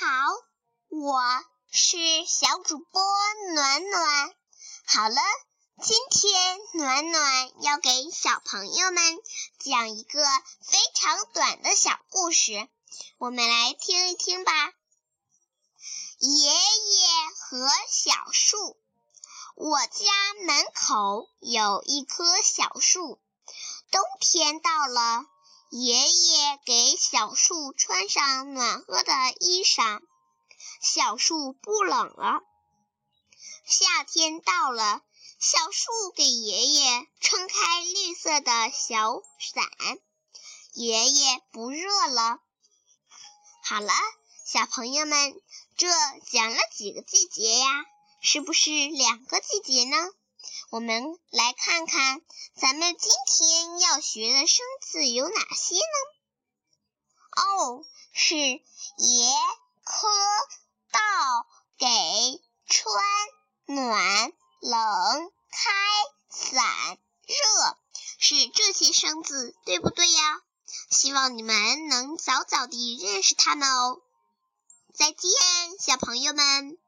好，我是小主播暖暖。好了，今天暖暖要给小朋友们讲一个非常短的小故事，我们来听一听吧。爷爷和小树。我家门口有一棵小树，冬天到了，爷爷给小树穿上暖和的衣裳。小树不冷了。夏天到了，小树给爷爷撑开绿色的小伞，爷爷不热了。好了，小朋友们，这讲了几个季节呀？是不是两个季节呢？我们来看看，咱们今天要学的生字有哪些呢？哦，是爷科。到给穿暖冷开伞热是这些生字对不对呀？希望你们能早早地认识它们哦。再见，小朋友们。